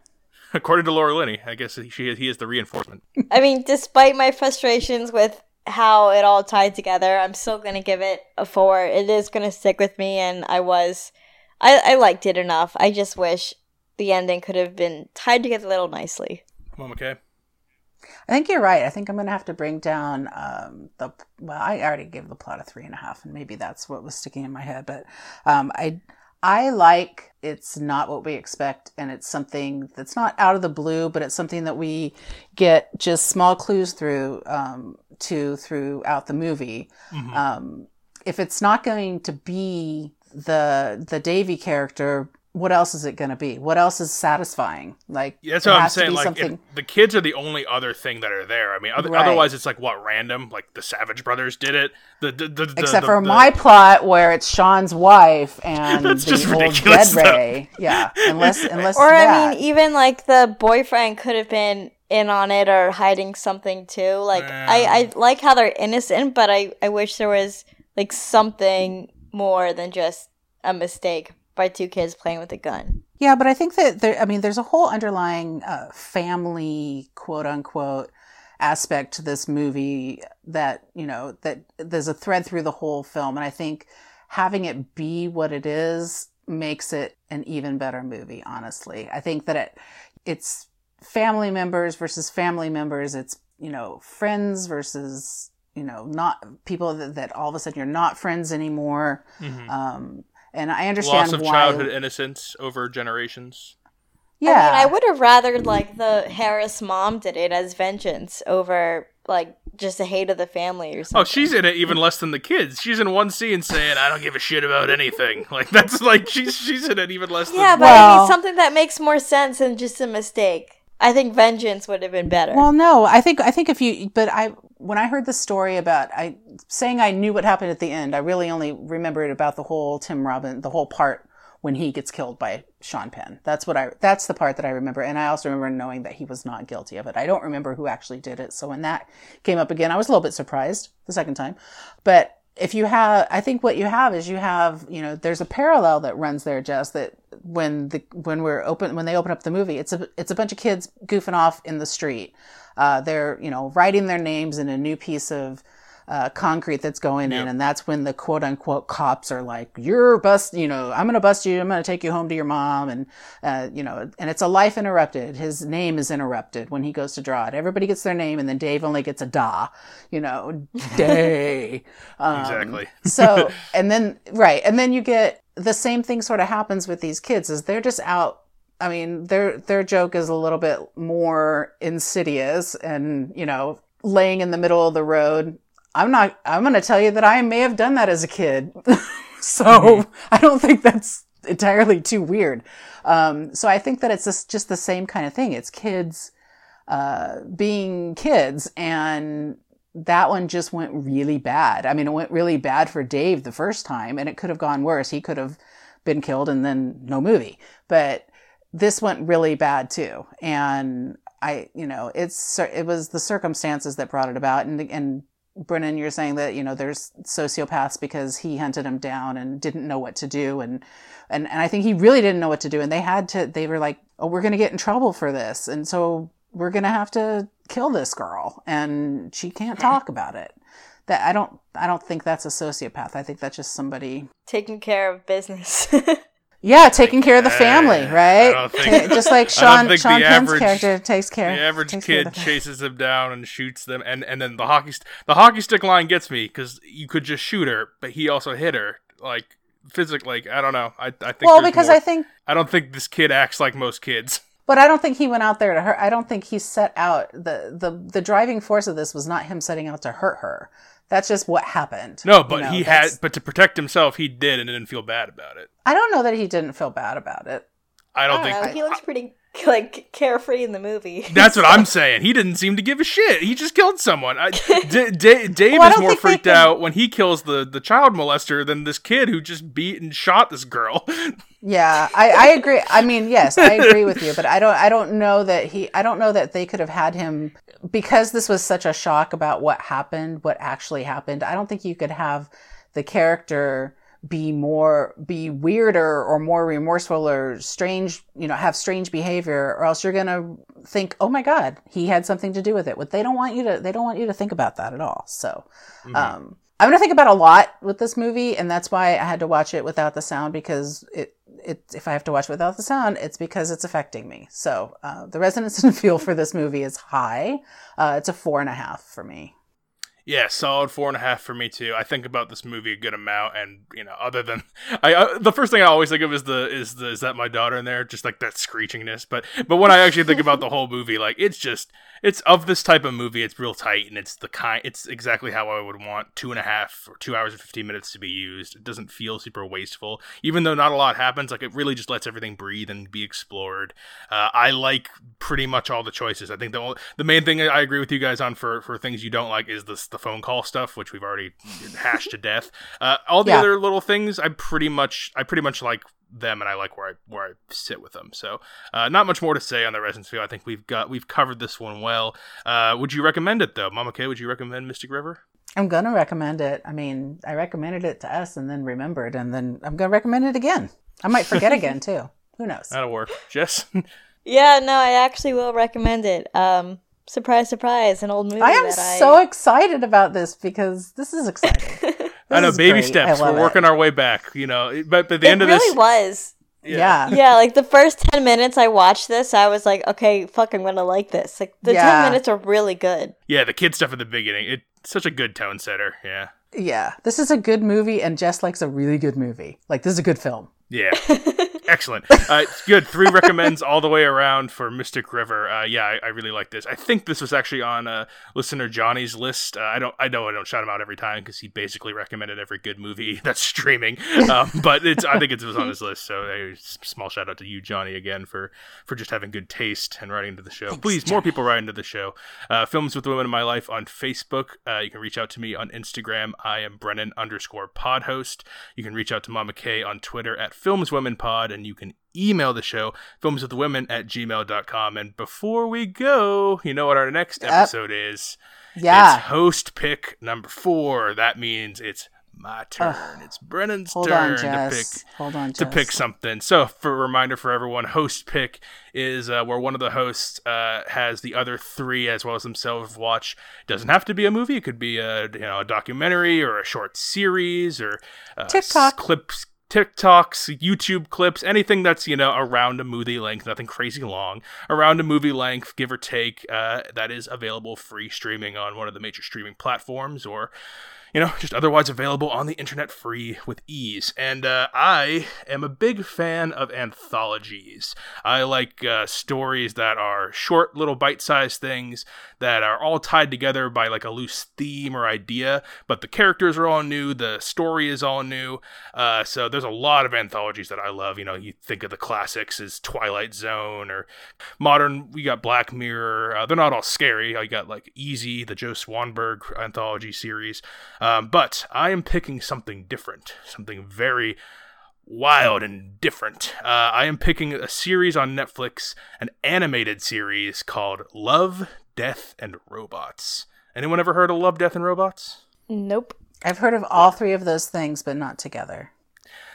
according to Laura Linney, I guess she he is the reinforcement. I mean, despite my frustrations with how it all tied together, I'm still gonna give it a four. It is gonna stick with me, and I was, I, I liked it enough. I just wish the ending could have been tied together a little nicely. Mom, okay. I think you're right. I think I'm going to have to bring down um, the. Well, I already gave the plot a three and a half, and maybe that's what was sticking in my head. But um, I, I like it's not what we expect, and it's something that's not out of the blue, but it's something that we get just small clues through um, to throughout the movie. Mhm. Um, if it's not going to be the the Davy character, what else is it going to be? What else is satisfying? Like Yeah, that's it what I'm has to saying. be Like, something- if the kids are the only other thing that are there. I mean, other, Right. otherwise it's like what random. Like the Savage Brothers did it. The, the, the, the Except the- for the- my plot where it's Sean's wife and That's the just old ridiculous, dead. Ray. Yeah, unless unless Or that. I mean, even like the boyfriend could have been in on it or hiding something too. Like I, I like how they're innocent, but I, I wish there was like something more than just a mistake by two kids playing with a gun. yeah, but I think that there. I mean, there's a whole underlying uh, family quote unquote aspect to this movie that you know that there's a thread through the whole film, and I think having it be what it is makes it an even better movie. Honestly, I think that it it's family members versus family members. It's you know friends versus you know not people that, that all of a sudden you're not friends anymore. Mhm. Um, and I understand loss of why. childhood innocence over generations. yeah, I mean, I would have rather like the Harris mom did it as vengeance over like just a hate of the family or oh, something. Oh, she's in it even less than the kids. She's in one scene saying, "I don't give a shit about anything." Like that's like she's she's in it even less. yeah, than... but I mean something that makes more sense than just a mistake. I think vengeance would have been better. Well, no, I think I think if you, but I when I heard the story about I saying I knew what happened at the end, I really only remembered about the whole Tim Robin, the whole part when he gets killed by Sean Penn. That's what I that's the part that I remember, and I also remember knowing that he was not guilty of it. I don't remember who actually did it. So when that came up again, I was a little bit surprised the second time, but. If you have, I think what you have is you have, you know, there's a parallel that runs there, Jess. That when the when we're open when they open up the movie, it's a it's a bunch of kids goofing off in the street. Uh, they're you know writing their names in a new piece of uh, concrete that's going in, and that's when the quote unquote cops are like, "You're bust, you know, I'm gonna bust you. I'm gonna take you home to your mom," and uh, you know, and it's a life interrupted. His name is interrupted when he goes to draw it. Everybody gets their name, and then Dave only gets a da, you know, day. Um, Exactly. so and then right and then you get the same thing sort of happens with these kids is they're just out i mean their their joke is a little bit more insidious and you know laying in the middle of the road i'm not i'm going to tell you that i may have done that as a kid so i don't think that's entirely too weird um, so i think that it's just, just the same kind of thing it's kids uh, being kids and that one just went really bad. I mean, it went really bad for Dave the first time, and it could have gone worse. He could have been killed and then no movie. But this went really bad too. And I, you know, it's it was the circumstances that brought it about. And and Brennan, you're saying that you know there's sociopaths because he hunted him down and didn't know what to do, and and and I think he really didn't know what to do, and they had to. They were like, oh, we're going to get in trouble for this, and so we're going to have to kill this girl, and she can't talk about it. That I don't, I don't think that's a sociopath. I think that's just somebody taking care of business. Yeah, taking care of the family, right? Think, Just like Sean Sean Penn's average, character takes care. The average kid chases them down and shoots them, and and then the hockey st- the hockey stick line gets me because you could just shoot her, but he also hit her like physically. Like, I don't know. I I think well because more. I think I don't think this kid acts like most kids. But I don't think he went out there to hurt. I don't think he set out the the the driving force of this was not him setting out to hurt her. That's just what happened. No, but you know, he had, but to protect himself, he did, and didn't feel bad about it. I don't know that he didn't feel bad about it. I don't, I don't think know, he looks pretty like carefree in the movie. That's what I'm saying. He didn't seem to give a shit. He just killed someone. I, D- D- Dave well, is more freaked can... out when he kills the the child molester than this kid who just beat and shot this girl. yeah, I, I agree. I mean, yes, I agree with you, but I don't I don't know that he I don't know that they could have had him because this was such a shock about what happened, what actually happened. I don't think you could have the character be more be weirder or more remorseful or strange you know have strange behavior or else you're going to think oh my god he had something to do with it. What they don't want you to they don't want you to think about that at all. So mm-hmm. um i'm going to think about a lot with this movie and that's why i had to watch it without the sound because it it if i have to watch it without the sound it's because it's affecting me. So uh, the resonance and feel for this movie is high. Uh, it's a four and a half for me yeah, solid four and a half for me too. I think about this movie a good amount, and you know, other than I, uh, the first thing I always think of is the is the is that my daughter in there, just like that screechingness. But but when I actually think about the whole movie, like it's just it's of this type of movie. It's real tight, and it's the kind. It's exactly how I would want two and a half or two hours and fifteen minutes to be used. It doesn't feel super wasteful, even though not a lot happens. Like it really just lets everything breathe and be explored. Uh, I like pretty much all the choices. I think the the main thing I agree with you guys on for for things you don't like is the the phone call stuff, which we've already hashed to death. Uh, all the yeah. other little things, I pretty much I pretty much like them and I like where I where I sit with them. So uh, not much more to say on the Resonance Feel. I think we've got we've covered this one well. Uh, would you recommend it though, Mama K? Would you recommend Mystic River? I'm gonna recommend it. I mean, I recommended it to us and then remembered, and then I'm gonna recommend it again. I might forget again too. Who knows? That'll work. Jess. yeah, no, I actually will recommend it. Um, surprise, surprise, an old movie. I am so I... excited about this because this is exciting. I know baby great. steps. We're working our way back. You know, but by the it end of this It really this, was. Yeah. yeah. yeah. like the first 10 minutes I watched this, I was like, okay, fuck, I'm gonna like this. Like, the yeah. 10 minutes are really good. Yeah, the kid stuff at the beginning, it's such a good tone setter. Yeah. Yeah. This is a good movie, and Jess likes a really good movie. Like, this is a good film. Yeah. Excellent. Uh, good. Three recommends all the way around for Mystic River. Uh, yeah, I, I, really like this. I think this was actually on uh, listener Johnny's list. Uh, I don't. I know I don't shout him out every time because he basically recommended every good movie that's streaming. Um, but it's. I think it was on his list. So a small shout out to you, Johnny, again for for just having good taste and writing to the show. Thanks, Please, Johnny. more people write into the show. Uh, Films with the Women in My Life on Facebook. Uh, you can reach out to me on Instagram. I am Brennan underscore Pod host. You can reach out to Mama K on Twitter at Films Women Pod and you can email the show, filmswithwomen at gmail.com. And before we go, you know what our next yep. episode is? Yeah. It's host pick number four. That means it's my turn. It's Brennan's hold turn on, to pick hold on, Jess. to pick something. So, for a reminder for everyone, host pick is uh, where one of the hosts uh, has the other three as well as themselves watch. Doesn't have to be a movie. It could be a you know a documentary or a short series or uh, TikTok clips TikToks, YouTube clips, anything that's, you know, around a movie length, nothing crazy long, around a movie length, give or take, uh, that is available free streaming on one of the major streaming platforms or you know, just otherwise available on the internet free with ease. And uh, I am a big fan of anthologies. I like uh, stories that are short, little bite sized things that are all tied together by like a loose theme or idea, but the characters are all new, the story is all new. Uh, so there's a lot of anthologies that I love. You know, you think of the classics as Twilight Zone or modern, we got Black Mirror. Uh, they're not all scary. I got like Easy, the Joe Swanberg anthology series. Um, but I am picking something different, something very wild and different. Uh, I am picking a series on Netflix, an animated series called Love, Death, and Robots. Anyone ever heard of Love, Death, and Robots? Nope. I've heard of all three of those things, but not together.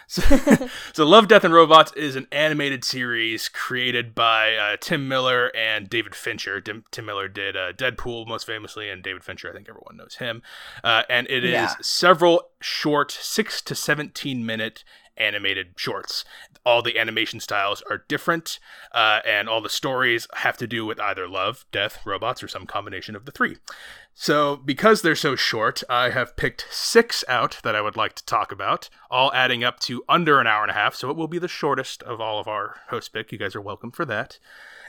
So, so, Love, Death, and Robots is an animated series created by uh, Tim Miller and David Fincher. Tim, Tim Miller did uh, Deadpool most famously, and David Fincher, I think everyone knows him. Uh, and it is Yeah. several short, six to 17 minute animated shorts. All the animation styles are different, uh, and all the stories have to do with either love, death, robots, or some combination of the three. So, because they're so short, I have picked six out that I would like to talk about, all adding up to under an hour and a half. So, it will be the shortest of all of our host pick. You guys are welcome for that.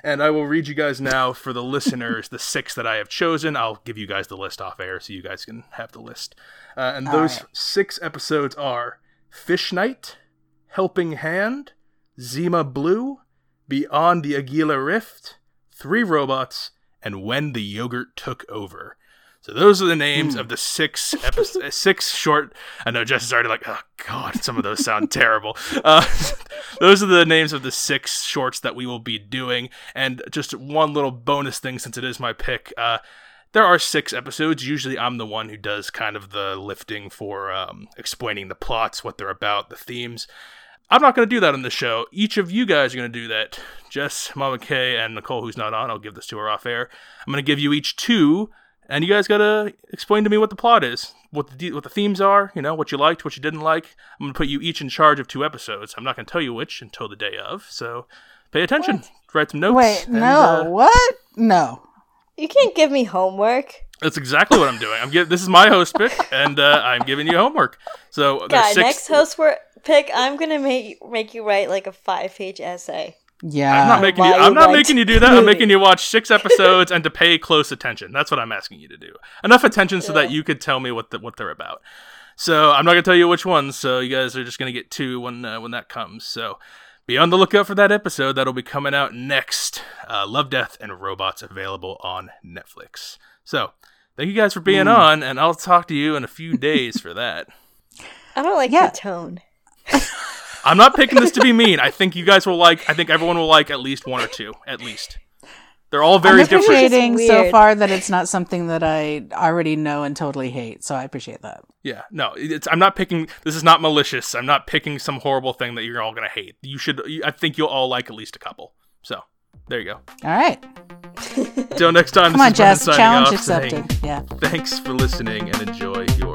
And I will read you guys now for the listeners the six that I have chosen. I'll give you guys the list off air so you guys can have the list. Uh, and those right. six episodes are Fish Night, Helping Hand, Zima Blue, Beyond the Aguila Rift, Three Robots, and When the Yogurt Took Over. So those are the names of the six episodes, six short. I know Jess is already like, oh god, some of those sound terrible. Uh, those are the names of the six shorts that we will be doing. And just one little bonus thing, since it is my pick. Uh, there are six episodes. Usually, I'm the one who does kind of the lifting for um, explaining the plots, what they're about, the themes. I'm not going to do that on the show. Each of you guys are going to do that. Jess, Mama Kay, and Nicole, who's not on, I'll give this to her off air. I'm going to give you each two, and you guys got to explain to me what the plot is, what the de- what the themes are, you know, what you liked, what you didn't like. I'm going to put you each in charge of two episodes. I'm not going to tell you which until the day of, so pay attention. Write some notes. Wait, and, no, uh, what? No. You can't give me homework. That's exactly what I'm doing. I'm giving. This is my host pick, and uh, I'm giving you homework. So there's God, six. next host wor- pick, I'm gonna make make you write like a five page essay. Yeah. I'm not making you. I'm not liked making you do that. I'm making you watch six episodes and to pay close attention. That's what I'm asking you to do. Enough attention so that you could tell me what the, what they're about. So I'm not gonna tell you which ones. So you guys are just gonna get two when uh, when that comes. So be on the lookout for that episode. That'll be coming out next. Uh, Love, Death, and Robots available on Netflix. So thank you guys for being on, and I'll talk to you in a few days for that. I don't like Yeah. your tone. I'm not picking this to be mean. I think you guys will like. I think everyone will like at least one or two. At least they're all very I'm different. so far that it's not something that I already know and totally hate. So I appreciate that. Yeah, no, it's. I'm not picking. This is not malicious. I'm not picking some horrible thing that you're all gonna hate. You should. I think you'll all like at least a couple. So there you go. All right. Till next time. Come this on, is Jess. Challenge off, accepted. saying Yeah. Thanks for listening and enjoy your